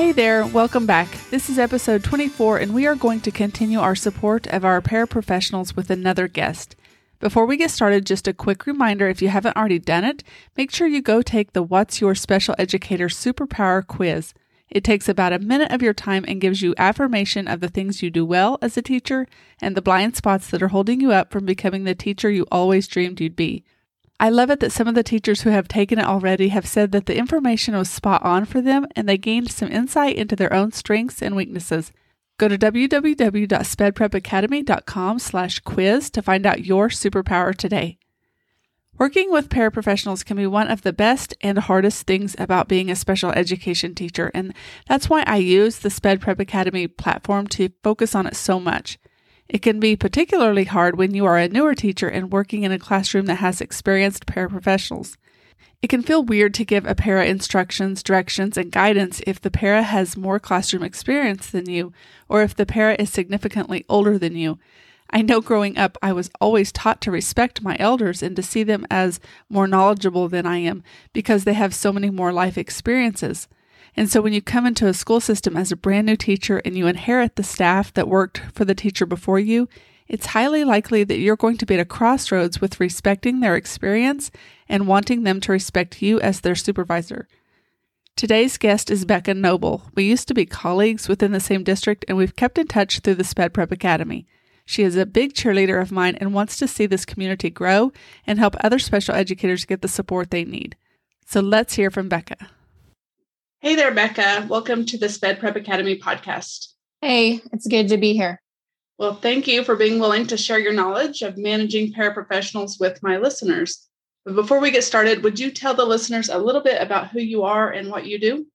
Hey there, welcome back. This is episode 24, and we are going to continue our support of our paraprofessionals with another guest. Before we get started, just a quick reminder if you haven't already done it, make sure you go take the What's Your Special Educator Superpower quiz. It takes about a minute of your time and gives you affirmation of the things you do well as a teacher and the blind spots that are holding you up from becoming the teacher you always dreamed you'd be. I love it that some of the teachers who have taken it already have said that the information was spot on for them and they gained some insight into their own strengths and weaknesses. Go to www.spedprepacademy.com slash quiz to find out your superpower today. Working with paraprofessionals can be one of the best and hardest things about being a special education teacher, and that's why I use the Sped Prep Academy platform to focus on it so much. It can be particularly hard when you are a newer teacher and working in a classroom that has experienced paraprofessionals. It can feel weird to give a para instructions, directions, and guidance if the para has more classroom experience than you, or if the para is significantly older than you. I know growing up, I was always taught to respect my elders and to see them as more knowledgeable than I am because they have so many more life experiences. And so when you come into a school system as a brand new teacher and you inherit the staff that worked for the teacher before you, it's highly likely that you're going to be at a crossroads with respecting their experience and wanting them to respect you as their supervisor. Today's guest is Becca Noble. We used to be colleagues within the same district and we've kept in touch through the Sped Prep Academy. She is a big cheerleader of mine and wants to see this community grow and help other special educators get the support they need. So let's hear from Becca. Hey there, Becca. Welcome to the Sped Prep Academy podcast. Hey, it's good to be here. Well, thank you for being willing to share your knowledge of managing paraprofessionals with my listeners. But before we get started, would you tell the listeners a little bit about who you are and what you do?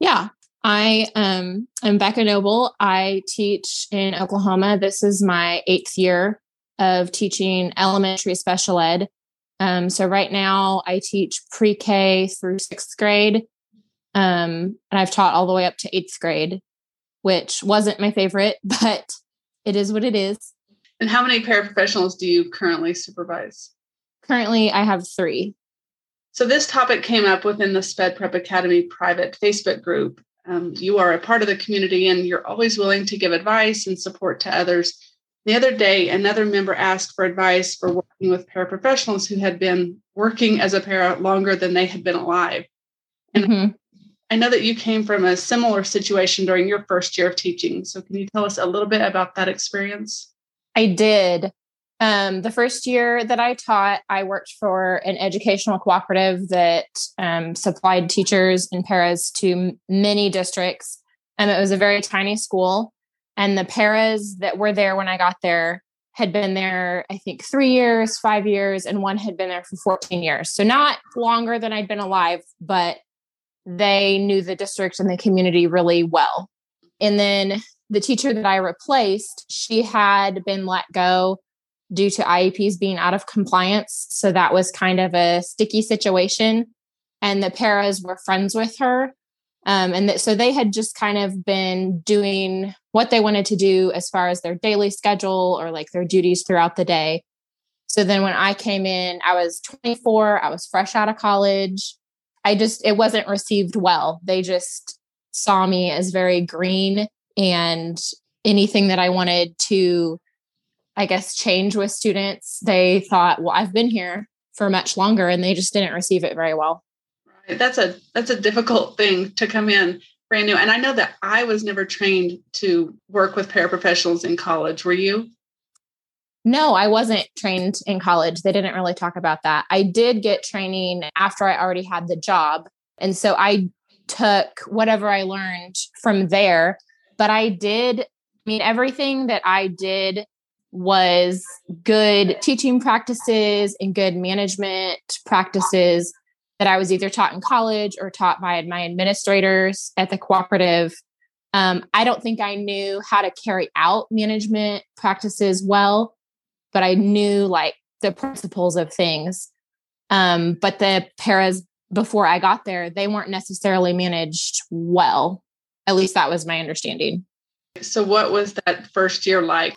Yeah, I um, am Becca Noble. I teach in Oklahoma. This is my eighth year of teaching elementary special ed. Um, so right now I teach pre K through sixth grade um, and I've taught all the way up to eighth grade, which wasn't my favorite, but it is what it is. And how many paraprofessionals do you currently supervise? Currently, I have three. So, this topic came up within the SPED Prep Academy private Facebook group. Um, you are a part of the community and you're always willing to give advice and support to others. The other day, another member asked for advice for working with paraprofessionals who had been working as a para longer than they had been alive. And mm-hmm. I know that you came from a similar situation during your first year of teaching. So, can you tell us a little bit about that experience? I did. Um, the first year that I taught, I worked for an educational cooperative that um, supplied teachers and paras to many districts. And it was a very tiny school. And the paras that were there when I got there had been there, I think, three years, five years, and one had been there for 14 years. So, not longer than I'd been alive, but they knew the district and the community really well. And then the teacher that I replaced, she had been let go due to IEPs being out of compliance. So that was kind of a sticky situation. And the paras were friends with her. Um, and th- so they had just kind of been doing what they wanted to do as far as their daily schedule or like their duties throughout the day. So then when I came in, I was 24, I was fresh out of college. I just, it wasn't received well. They just saw me as very green and anything that I wanted to, I guess, change with students, they thought, well, I've been here for much longer and they just didn't receive it very well. Right. That's a that's a difficult thing to come in brand new. And I know that I was never trained to work with paraprofessionals in college. Were you? No, I wasn't trained in college. They didn't really talk about that. I did get training after I already had the job. And so I took whatever I learned from there. But I did, I mean, everything that I did was good teaching practices and good management practices that I was either taught in college or taught by my administrators at the cooperative. Um, I don't think I knew how to carry out management practices well, but I knew like the principles of things. Um, but the paras before I got there, they weren't necessarily managed well. At least that was my understanding. So, what was that first year like?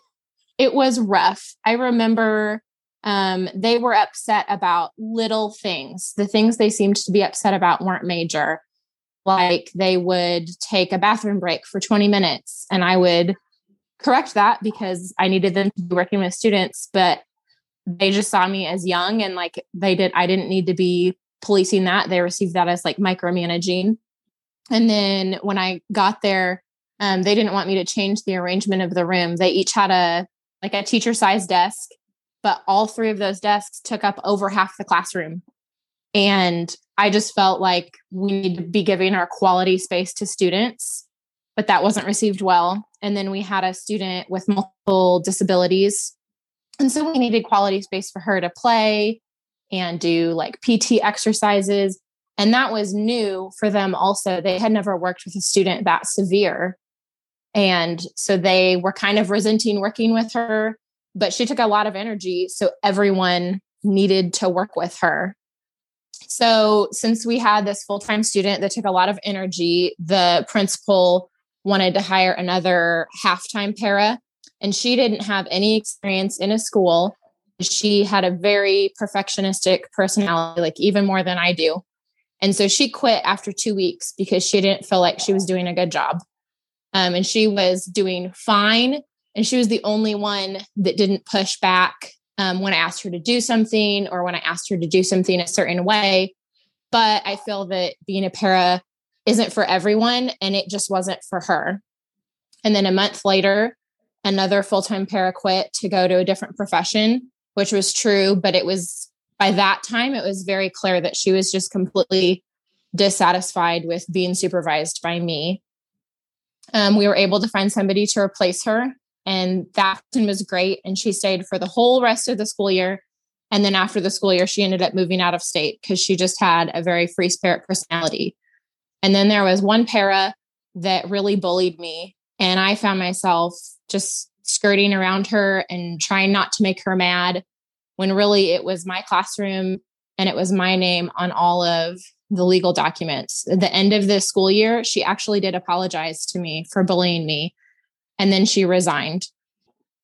It was rough. I remember um, they were upset about little things. The things they seemed to be upset about weren't major. Like they would take a bathroom break for 20 minutes, and I would correct that because I needed them to be working with students, but they just saw me as young and like they did, I didn't need to be policing that. They received that as like micromanaging. And then when I got there, um, they didn't want me to change the arrangement of the room. They each had a like a teacher sized desk, but all three of those desks took up over half the classroom. And I just felt like we need to be giving our quality space to students, but that wasn't received well. And then we had a student with multiple disabilities. And so we needed quality space for her to play and do like PT exercises. And that was new for them also. They had never worked with a student that severe. And so they were kind of resenting working with her, but she took a lot of energy. So everyone needed to work with her. So, since we had this full time student that took a lot of energy, the principal wanted to hire another half time para. And she didn't have any experience in a school. She had a very perfectionistic personality, like even more than I do. And so she quit after two weeks because she didn't feel like she was doing a good job. Um, and she was doing fine. And she was the only one that didn't push back um, when I asked her to do something or when I asked her to do something a certain way. But I feel that being a para isn't for everyone and it just wasn't for her. And then a month later, another full time para quit to go to a different profession, which was true. But it was by that time, it was very clear that she was just completely dissatisfied with being supervised by me. Um, we were able to find somebody to replace her, and that was great. And she stayed for the whole rest of the school year. And then after the school year, she ended up moving out of state because she just had a very free spirit personality. And then there was one para that really bullied me. And I found myself just skirting around her and trying not to make her mad when really it was my classroom and it was my name on all of the legal documents. At the end of the school year, she actually did apologize to me for bullying me. And then she resigned.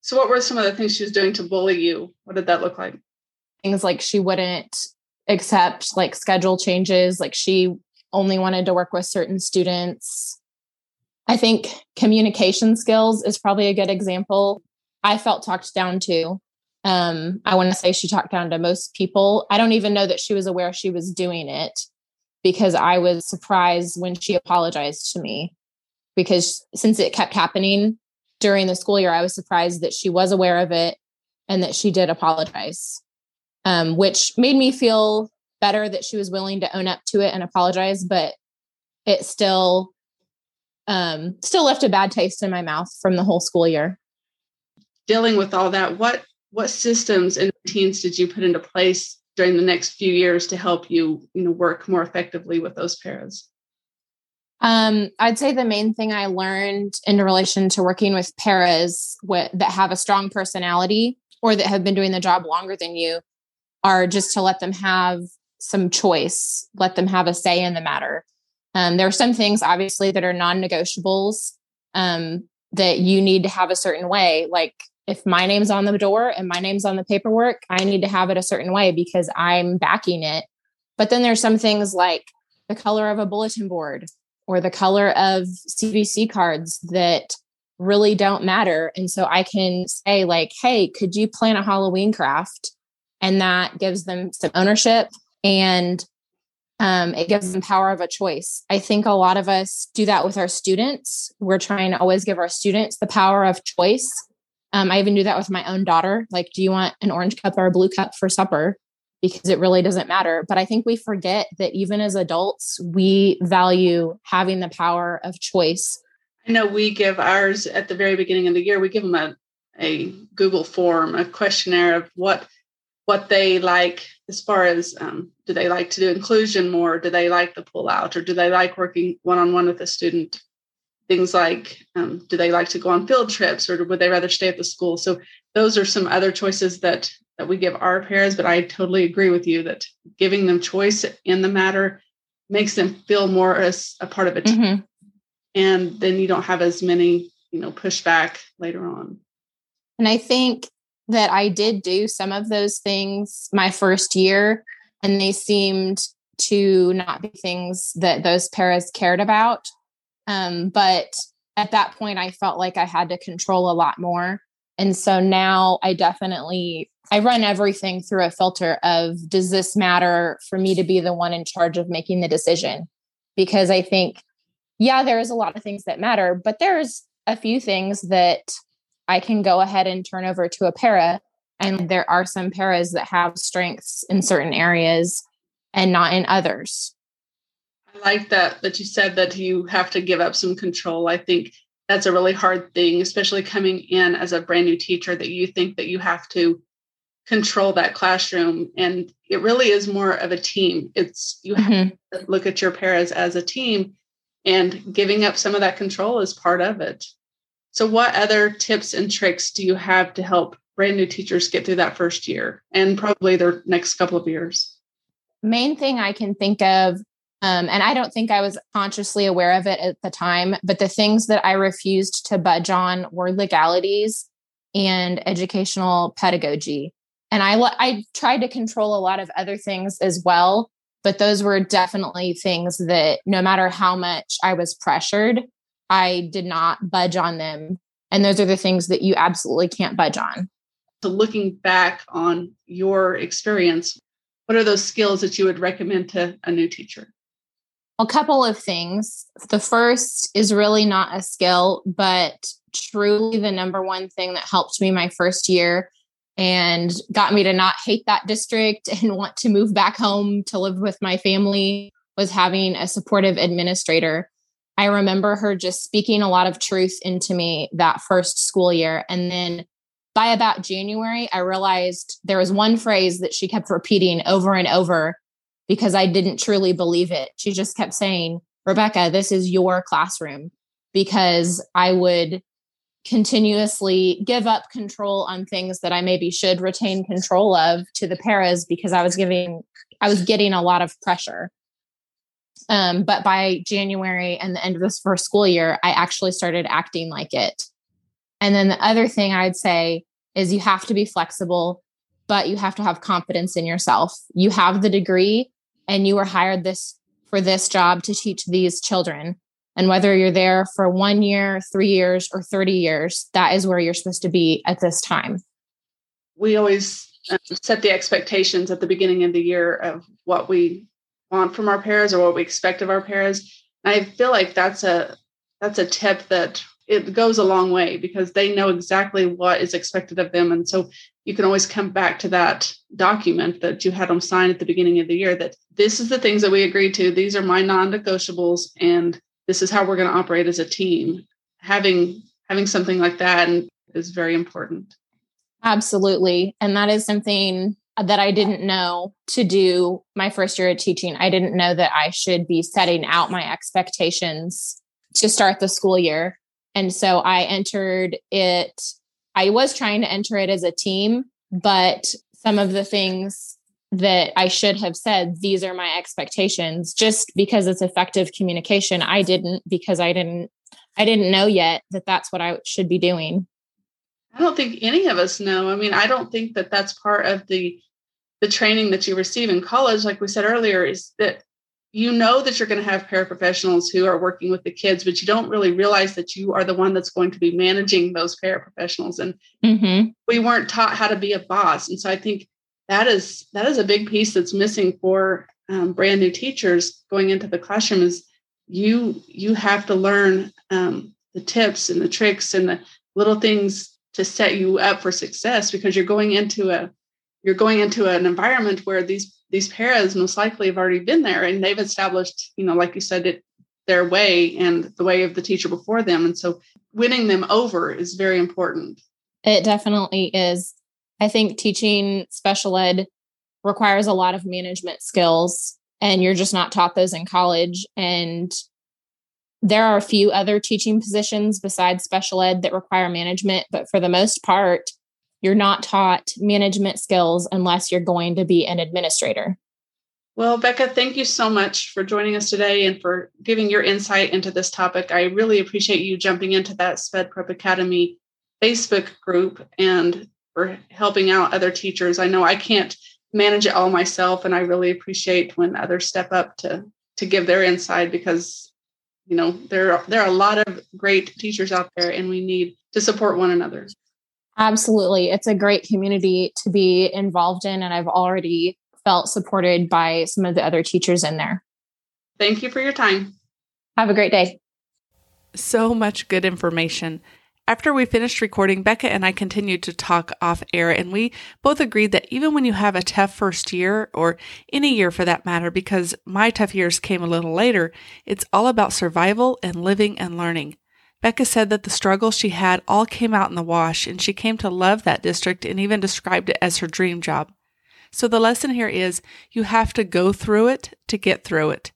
So, what were some of the things she was doing to bully you? What did that look like? Things like she wouldn't accept like schedule changes, like she only wanted to work with certain students. I think communication skills is probably a good example. I felt talked down to. Um, I want to say she talked down to most people. I don't even know that she was aware she was doing it because I was surprised when she apologized to me. Because since it kept happening during the school year, I was surprised that she was aware of it and that she did apologize, um, which made me feel better that she was willing to own up to it and apologize, but it still um, still left a bad taste in my mouth from the whole school year. Dealing with all that, what what systems and routines did you put into place during the next few years to help you, you know, work more effectively with those paras? Um, I'd say the main thing I learned in relation to working with paras with, that have a strong personality or that have been doing the job longer than you are just to let them have some choice, let them have a say in the matter. Um, there are some things, obviously, that are non negotiables um, that you need to have a certain way. Like if my name's on the door and my name's on the paperwork, I need to have it a certain way because I'm backing it. But then there's some things like the color of a bulletin board or the color of CVC cards that really don't matter. And so I can say, like, hey, could you plan a Halloween craft? And that gives them some ownership and um, it gives them power of a choice. I think a lot of us do that with our students. We're trying to always give our students the power of choice. Um, I even do that with my own daughter. Like, do you want an orange cup or a blue cup for supper? Because it really doesn't matter. But I think we forget that even as adults, we value having the power of choice. I know we give ours at the very beginning of the year, we give them a, a Google form, a questionnaire of what what they like as far as um, do they like to do inclusion more? Do they like the pull out or do they like working one-on-one with a student? Things like um, do they like to go on field trips? Or would they rather stay at the school? So those are some other choices that that we give our parents. But i totally agree with you that giving them choice in the matter makes them feel more as a part of it mm-hmm. and then you don't have as many you know pushback later on. And i think that i did do some of those things my first year and they seemed to not be things that those paras cared about um, but at that point, I felt like I had to control a lot more. And so now I definitely I run everything through a filter of does this matter for me to be the one in charge of making the decision? Because I think, yeah, there is a lot of things that matter, but there's a few things that I can go ahead and turn over to a para. And there are some paras that have strengths in certain areas and not in others. I like that that you said that you have to give up some control. I think that's a really hard thing, especially coming in as a brand new teacher that you think that you have to control that classroom and it really is more of a team. It's you mm-hmm. have to look at your paras as a team and giving up some of that control is part of it. So what other tips and tricks do you have to help brand new teachers get through that first year and probably their next couple of years? Main thing I can think of um, and I don't think I was consciously aware of it at the time, but the things that I refused to budge on were legalities and educational pedagogy. And I, I tried to control a lot of other things as well, but those were definitely things that no matter how much I was pressured, I did not budge on them. And those are the things that you absolutely can't budge on. So, looking back on your experience, what are those skills that you would recommend to a new teacher? a couple of things. The first is really not a skill, but truly the number one thing that helped me my first year and got me to not hate that district and want to move back home to live with my family was having a supportive administrator. I remember her just speaking a lot of truth into me that first school year. And then by about January, I realized there was one phrase that she kept repeating over and over because I didn't truly believe it. She just kept saying, Rebecca, this is your classroom because I would continuously give up control on things that I maybe should retain control of to the paras because I was giving I was getting a lot of pressure. Um, but by January and the end of this first school year, I actually started acting like it. And then the other thing I'd say is you have to be flexible, but you have to have confidence in yourself. You have the degree, and you were hired this for this job to teach these children. And whether you're there for one year, three years, or 30 years, that is where you're supposed to be at this time. We always um, set the expectations at the beginning of the year of what we want from our parents or what we expect of our paras. I feel like that's a that's a tip that it goes a long way because they know exactly what is expected of them. And so you can always come back to that document that you had them sign at the beginning of the year that this is the things that we agreed to. These are my non-negotiables, and this is how we're going to operate as a team. Having having something like that is very important. Absolutely. And that is something that I didn't know to do my first year of teaching. I didn't know that I should be setting out my expectations to start the school year. And so I entered it I was trying to enter it as a team, but some of the things that I should have said, these are my expectations, just because it's effective communication. I didn't because I didn't I didn't know yet that that's what I should be doing. I don't think any of us know. I mean, I don't think that that's part of the the training that you receive in college like we said earlier is that you know that you're going to have paraprofessionals who are working with the kids, but you don't really realize that you are the one that's going to be managing those paraprofessionals. And mm-hmm. we weren't taught how to be a boss. And so I think that is that is a big piece that's missing for um, brand new teachers going into the classroom is you you have to learn um, the tips and the tricks and the little things to set you up for success because you're going into a you're going into an environment where these these paras most likely have already been there and they've established, you know, like you said, it their way and the way of the teacher before them. And so winning them over is very important. It definitely is. I think teaching special ed requires a lot of management skills and you're just not taught those in college and there are a few other teaching positions besides special ed that require management, but for the most part, you're not taught management skills unless you're going to be an administrator. Well, Becca, thank you so much for joining us today and for giving your insight into this topic. I really appreciate you jumping into that SPED Prep Academy Facebook group and for helping out other teachers. I know I can't manage it all myself, and I really appreciate when others step up to to give their insight because you know there are, there are a lot of great teachers out there, and we need to support one another. Absolutely, it's a great community to be involved in, and I've already felt supported by some of the other teachers in there. Thank you for your time. Have a great day. So much good information. After we finished recording, Becca and I continued to talk off air, and we both agreed that even when you have a tough first year, or any year for that matter, because my tough years came a little later, it's all about survival and living and learning. Becca said that the struggles she had all came out in the wash, and she came to love that district and even described it as her dream job. So the lesson here is you have to go through it to get through it.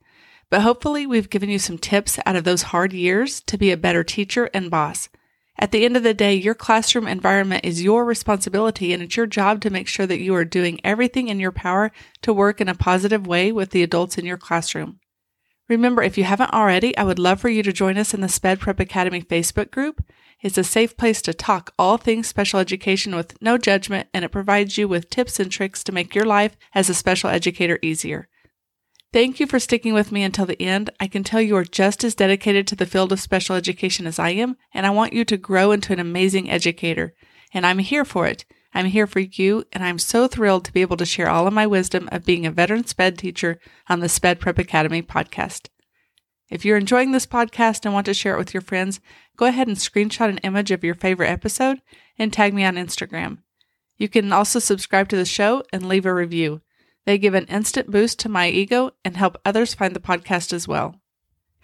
But hopefully, we've given you some tips out of those hard years to be a better teacher and boss. At the end of the day, your classroom environment is your responsibility, and it's your job to make sure that you are doing everything in your power to work in a positive way with the adults in your classroom. Remember, if you haven't already, I would love for you to join us in the SPED Prep Academy Facebook group. It's a safe place to talk all things special education with no judgment, and it provides you with tips and tricks to make your life as a special educator easier. Thank you for sticking with me until the end. I can tell you are just as dedicated to the field of special education as I am, and I want you to grow into an amazing educator. And I'm here for it. I'm here for you, and I'm so thrilled to be able to share all of my wisdom of being a veteran SPED teacher on the SPED Prep Academy podcast. If you're enjoying this podcast and want to share it with your friends, go ahead and screenshot an image of your favorite episode and tag me on Instagram. You can also subscribe to the show and leave a review. They give an instant boost to my ego and help others find the podcast as well.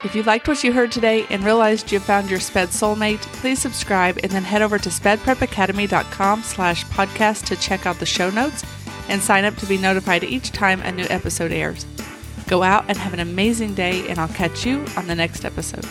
If you liked what you heard today and realized you found your SPED soulmate, please subscribe and then head over to spedprepacademy.com slash podcast to check out the show notes and sign up to be notified each time a new episode airs. Go out and have an amazing day, and I'll catch you on the next episode.